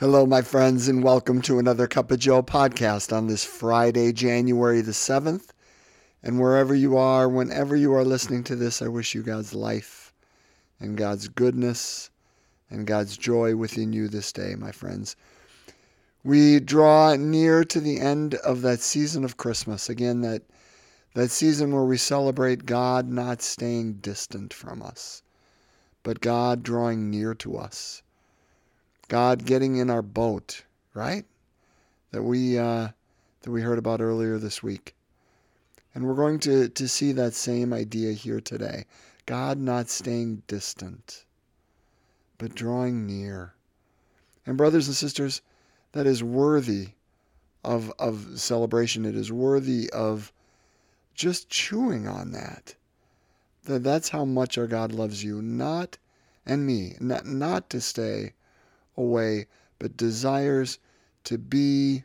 Hello, my friends, and welcome to another Cup of Joe podcast on this Friday, January the 7th. And wherever you are, whenever you are listening to this, I wish you God's life and God's goodness and God's joy within you this day, my friends. We draw near to the end of that season of Christmas. Again, that, that season where we celebrate God not staying distant from us, but God drawing near to us. God getting in our boat, right? That we uh, that we heard about earlier this week. And we're going to, to see that same idea here today. God not staying distant, but drawing near. And brothers and sisters, that is worthy of, of celebration. It is worthy of just chewing on that. That that's how much our God loves you, not and me, not, not to stay away, but desires to be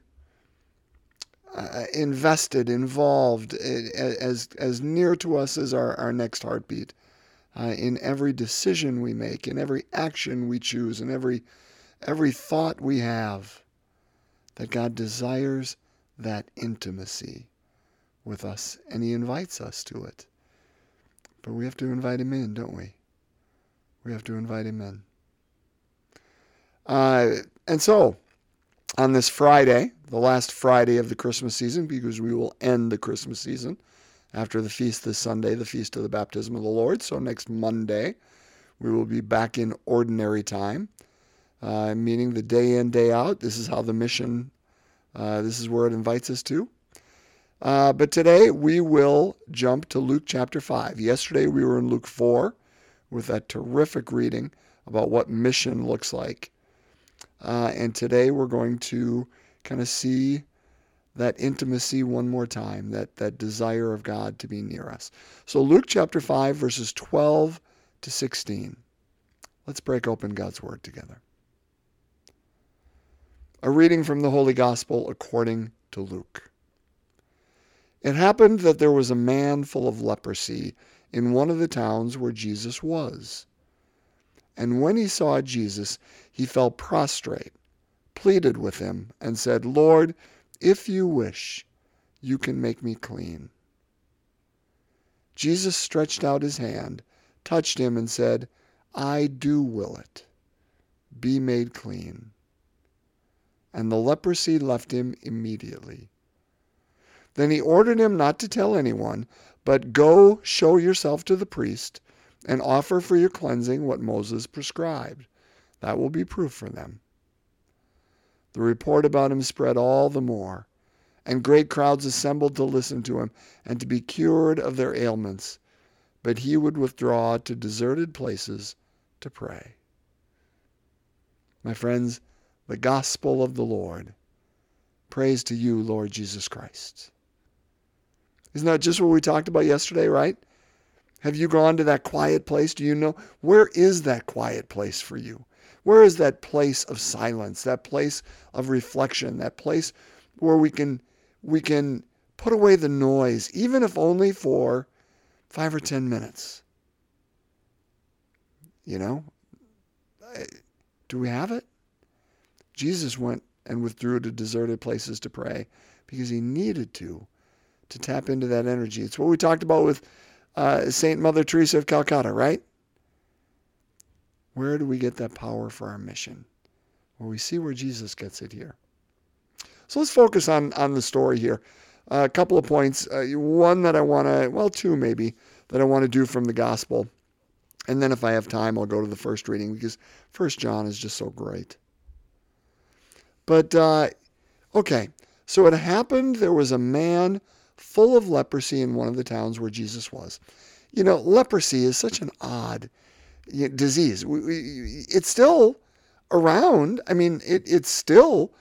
uh, invested, involved, as, as near to us as our, our next heartbeat. Uh, in every decision we make, in every action we choose, in every, every thought we have, that God desires that intimacy with us, and He invites us to it. But we have to invite Him in, don't we? We have to invite Him in. Uh, and so, on this Friday, the last Friday of the Christmas season, because we will end the Christmas season after the feast this Sunday, the feast of the baptism of the Lord. So, next Monday, we will be back in ordinary time, uh, meaning the day in, day out. This is how the mission, uh, this is where it invites us to. Uh, but today we will jump to Luke chapter 5. Yesterday we were in Luke 4 with that terrific reading about what mission looks like. Uh, and today we're going to kind of see that intimacy one more time, that, that desire of God to be near us. So, Luke chapter 5, verses 12 to 16. Let's break open God's Word together. A reading from the Holy Gospel according to Luke. It happened that there was a man full of leprosy in one of the towns where Jesus was. And when he saw Jesus, he fell prostrate, pleaded with him, and said, Lord, if you wish, you can make me clean. Jesus stretched out his hand, touched him, and said, I do will it. Be made clean. And the leprosy left him immediately. Then he ordered him not to tell anyone, but go show yourself to the priest and offer for your cleansing what Moses prescribed. That will be proof for them. The report about him spread all the more, and great crowds assembled to listen to him and to be cured of their ailments. But he would withdraw to deserted places to pray. My friends, the gospel of the Lord. Praise to you, Lord Jesus Christ. Isn't that just what we talked about yesterday, right? Have you gone to that quiet place? Do you know where is that quiet place for you? Where is that place of silence, that place of reflection, that place where we can we can put away the noise, even if only for five or ten minutes? You know, do we have it? Jesus went and withdrew to deserted places to pray because he needed to to tap into that energy. It's what we talked about with uh, Saint Mother Teresa of Calcutta, right? Where do we get that power for our mission? Well, we see where Jesus gets it here. So let's focus on on the story here. Uh, a couple of points. Uh, one that I want to, well, two maybe that I want to do from the gospel, and then if I have time, I'll go to the first reading because First John is just so great. But uh, okay, so it happened. There was a man full of leprosy in one of the towns where Jesus was. You know, leprosy is such an odd disease. It's still around. I mean, it, it's still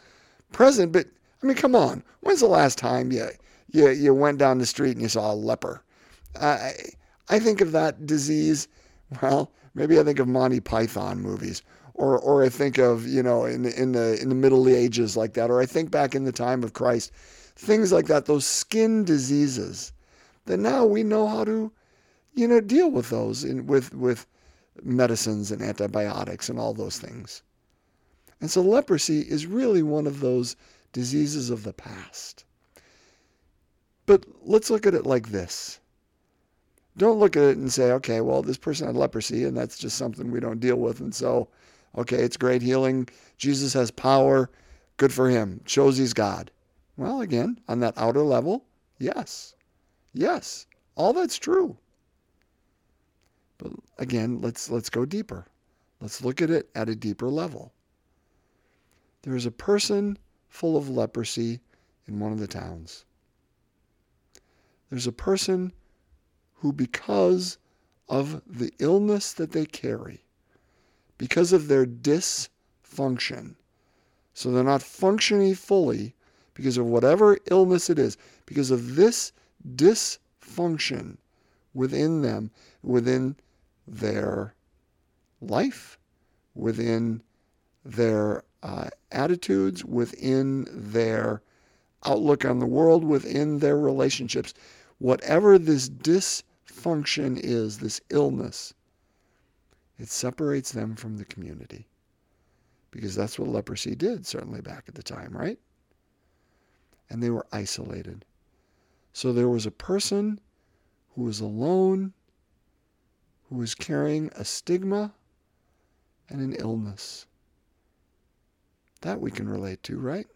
present, but I mean, come on. When's the last time you you, you went down the street and you saw a leper? I I think of that disease. Well, maybe I think of Monty Python movies, or or I think of you know in in the in the Middle Ages like that, or I think back in the time of Christ things like that, those skin diseases, that now we know how to, you know, deal with those in, with with medicines and antibiotics and all those things. And so leprosy is really one of those diseases of the past. But let's look at it like this. Don't look at it and say, okay, well, this person had leprosy and that's just something we don't deal with. And so, okay, it's great healing. Jesus has power. Good for him. Shows he's God. Well, again, on that outer level, yes. Yes. All that's true. But again, let's let's go deeper. Let's look at it at a deeper level. There is a person full of leprosy in one of the towns. There's a person who, because of the illness that they carry, because of their dysfunction, so they're not functioning fully because of whatever illness it is, because of this dysfunction within them, within their life, within their uh, attitudes, within their outlook on the world, within their relationships. Whatever this dysfunction is, this illness, it separates them from the community. Because that's what leprosy did, certainly back at the time, right? And they were isolated. So there was a person who was alone, who was carrying a stigma and an illness. That we can relate to, right?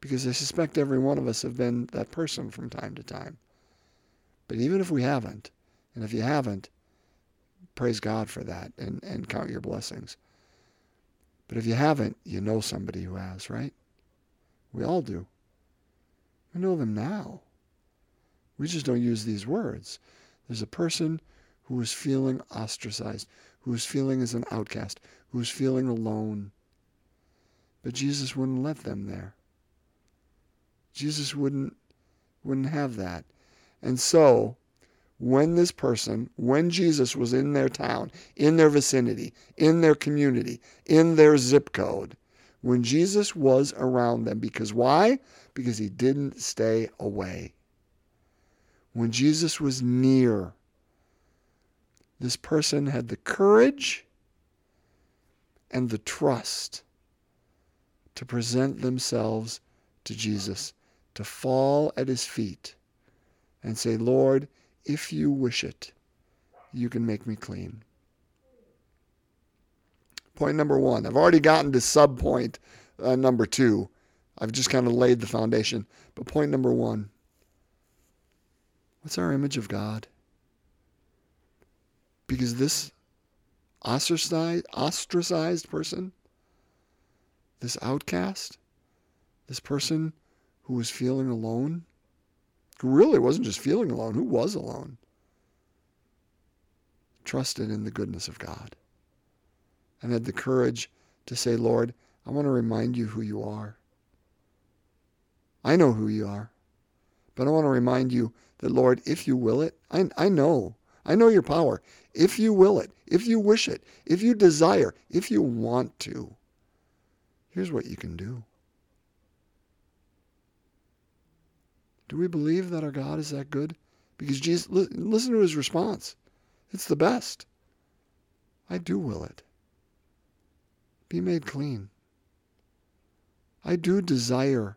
Because I suspect every one of us have been that person from time to time. But even if we haven't, and if you haven't, praise God for that and, and count your blessings. But if you haven't, you know somebody who has, right? We all do. We know them now. We just don't use these words. There's a person who is feeling ostracized, who is feeling as an outcast, who is feeling alone. But Jesus wouldn't let them there. Jesus wouldn't wouldn't have that. And so when this person, when Jesus was in their town, in their vicinity, in their community, in their zip code, when Jesus was around them. Because why? Because he didn't stay away. When Jesus was near, this person had the courage and the trust to present themselves to Jesus, to fall at his feet and say, Lord, if you wish it, you can make me clean. Point number one. I've already gotten to sub point uh, number two. I've just kind of laid the foundation. But point number one what's our image of God? Because this ostracized, ostracized person, this outcast, this person who was feeling alone, who really wasn't just feeling alone, who was alone, trusted in the goodness of God and had the courage to say, Lord, I want to remind you who you are. I know who you are, but I want to remind you that, Lord, if you will it, I, I know. I know your power. If you will it, if you wish it, if you desire, if you want to, here's what you can do. Do we believe that our God is that good? Because Jesus, listen to his response. It's the best. I do will it. Be made clean. I do desire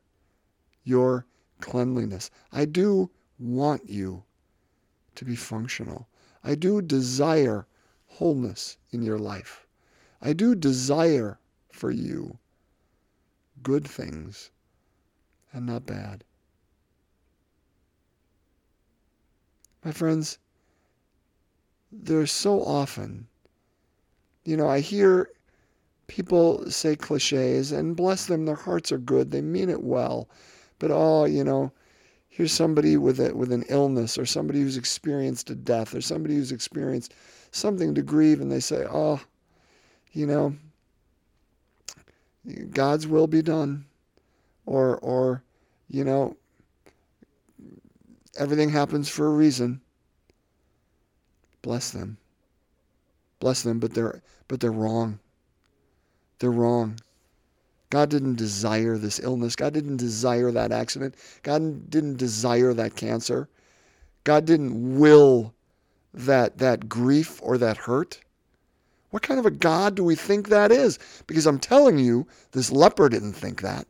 your cleanliness. I do want you to be functional. I do desire wholeness in your life. I do desire for you good things and not bad. My friends, there's so often, you know, I hear people say cliches, and bless them, their hearts are good, they mean it well. But oh, you know, here's somebody with a, with an illness, or somebody who's experienced a death, or somebody who's experienced something to grieve, and they say, oh, you know, God's will be done, or or you know, everything happens for a reason. Bless them. Bless them, but they're but they're wrong. They're wrong. God didn't desire this illness. God didn't desire that accident. God didn't desire that cancer. God didn't will that that grief or that hurt. What kind of a God do we think that is? Because I'm telling you, this leper didn't think that.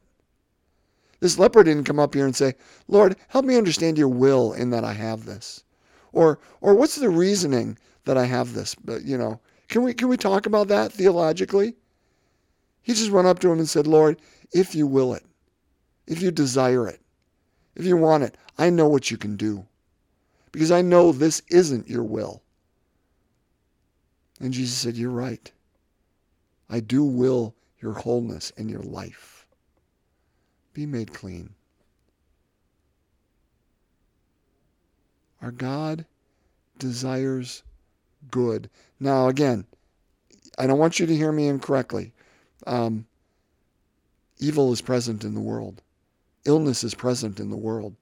This leper didn't come up here and say, Lord, help me understand your will in that I have this. Or, or what's the reasoning that I have this? But, you know, can we, can we talk about that theologically? He just went up to him and said, Lord, if you will it, if you desire it, if you want it, I know what you can do. Because I know this isn't your will. And Jesus said, You're right. I do will your wholeness and your life. Be made clean. Our God desires good. Now, again, I don't want you to hear me incorrectly. Um, evil is present in the world, illness is present in the world,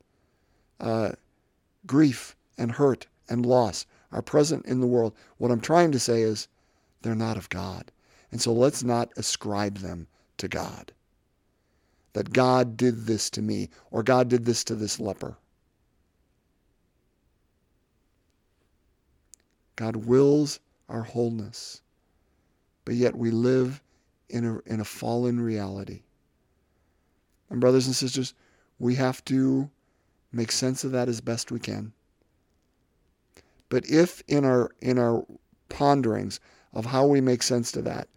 uh, grief and hurt and loss are present in the world. What I'm trying to say is they're not of God. And so let's not ascribe them to God. That God did this to me or God did this to this leper. God wills our wholeness, but yet we live in a, in a fallen reality. And, brothers and sisters, we have to make sense of that as best we can. But if in our in our ponderings of how we make sense to that,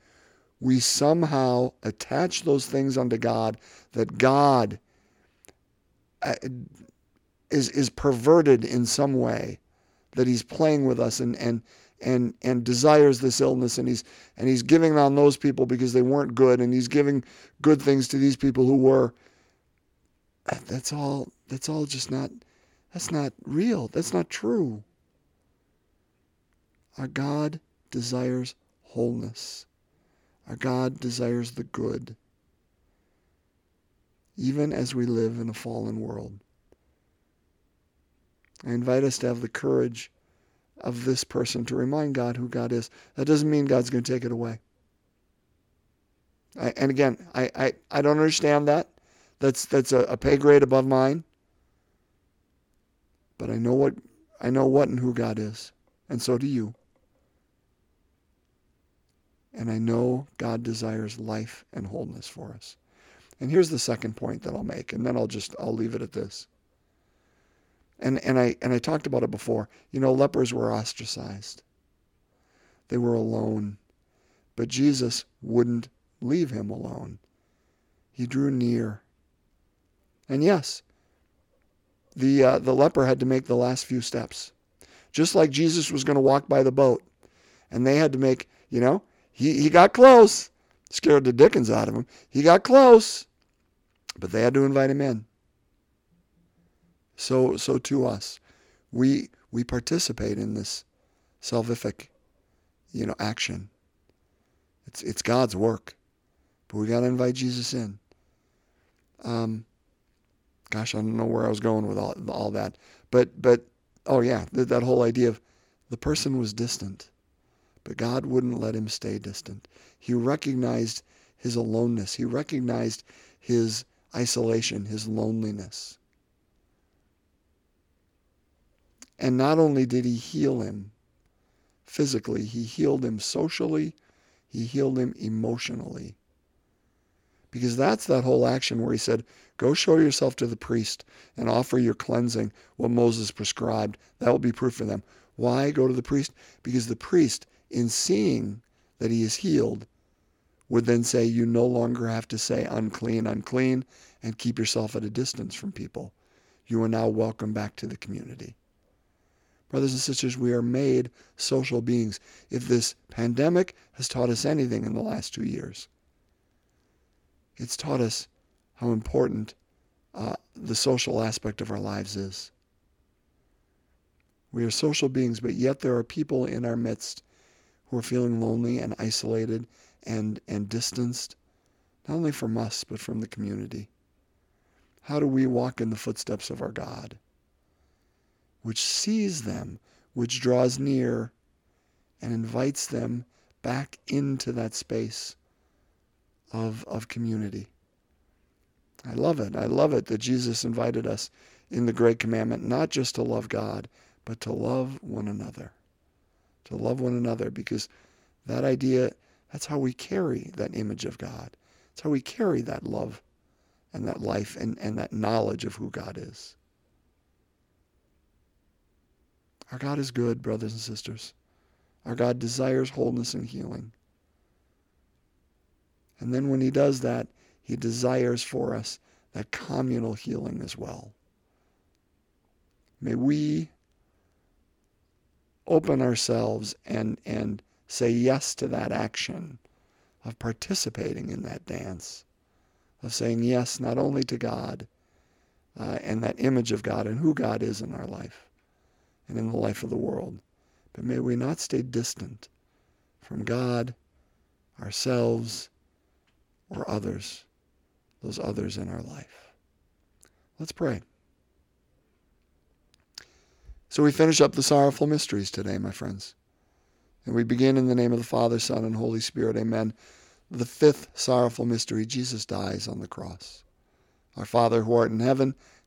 we somehow attach those things unto God that God uh, is is perverted in some way, that He's playing with us and and and and desires this illness and he's and he's giving on those people because they weren't good and he's giving good things to these people who were that's all that's all just not that's not real that's not true our God desires wholeness. Our God desires the good, even as we live in a fallen world. I invite us to have the courage of this person to remind God who God is. That doesn't mean God's going to take it away. I, and again, I, I, I don't understand that. That's that's a, a pay grade above mine. But I know what I know what and who God is, and so do you. And I know God desires life and wholeness for us. And here's the second point that I'll make, and then I'll just I'll leave it at this. And and I and I talked about it before. You know, lepers were ostracized. They were alone. But Jesus wouldn't leave him alone. He drew near. And yes, the uh, the leper had to make the last few steps. Just like Jesus was going to walk by the boat, and they had to make, you know, he, he got close. Scared the dickens out of him. He got close. But they had to invite him in. So so to us. We we participate in this salvific, you know, action. It's it's God's work. But we gotta invite Jesus in. Um gosh, I don't know where I was going with all, all that. But but oh yeah, that, that whole idea of the person was distant. But God wouldn't let him stay distant. He recognized his aloneness. He recognized his isolation, his loneliness. And not only did he heal him physically, he healed him socially, he healed him emotionally. Because that's that whole action where he said, Go show yourself to the priest and offer your cleansing, what Moses prescribed. That will be proof for them. Why go to the priest? Because the priest in seeing that he is healed, would then say, You no longer have to say unclean, unclean, and keep yourself at a distance from people. You are now welcome back to the community. Brothers and sisters, we are made social beings. If this pandemic has taught us anything in the last two years, it's taught us how important uh, the social aspect of our lives is. We are social beings, but yet there are people in our midst who are feeling lonely and isolated and, and distanced, not only from us, but from the community? How do we walk in the footsteps of our God, which sees them, which draws near, and invites them back into that space of, of community? I love it. I love it that Jesus invited us in the Great Commandment not just to love God, but to love one another to love one another because that idea, that's how we carry that image of God. It's how we carry that love and that life and, and that knowledge of who God is. Our God is good, brothers and sisters. Our God desires wholeness and healing. And then when he does that, he desires for us that communal healing as well. May we open ourselves and, and say yes to that action of participating in that dance, of saying yes not only to God uh, and that image of God and who God is in our life and in the life of the world, but may we not stay distant from God, ourselves, or others, those others in our life. Let's pray. So we finish up the sorrowful mysteries today, my friends. And we begin in the name of the Father, Son, and Holy Spirit. Amen. The fifth sorrowful mystery Jesus dies on the cross. Our Father who art in heaven,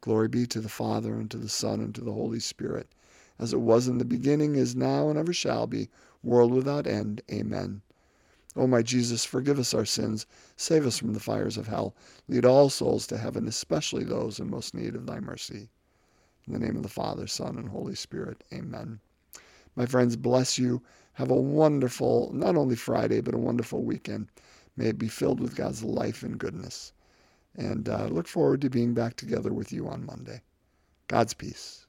Glory be to the Father, and to the Son, and to the Holy Spirit, as it was in the beginning, is now, and ever shall be, world without end. Amen. O my Jesus, forgive us our sins, save us from the fires of hell, lead all souls to heaven, especially those in most need of thy mercy. In the name of the Father, Son, and Holy Spirit. Amen. My friends, bless you. Have a wonderful, not only Friday, but a wonderful weekend. May it be filled with God's life and goodness. And uh, look forward to being back together with you on Monday. God's peace.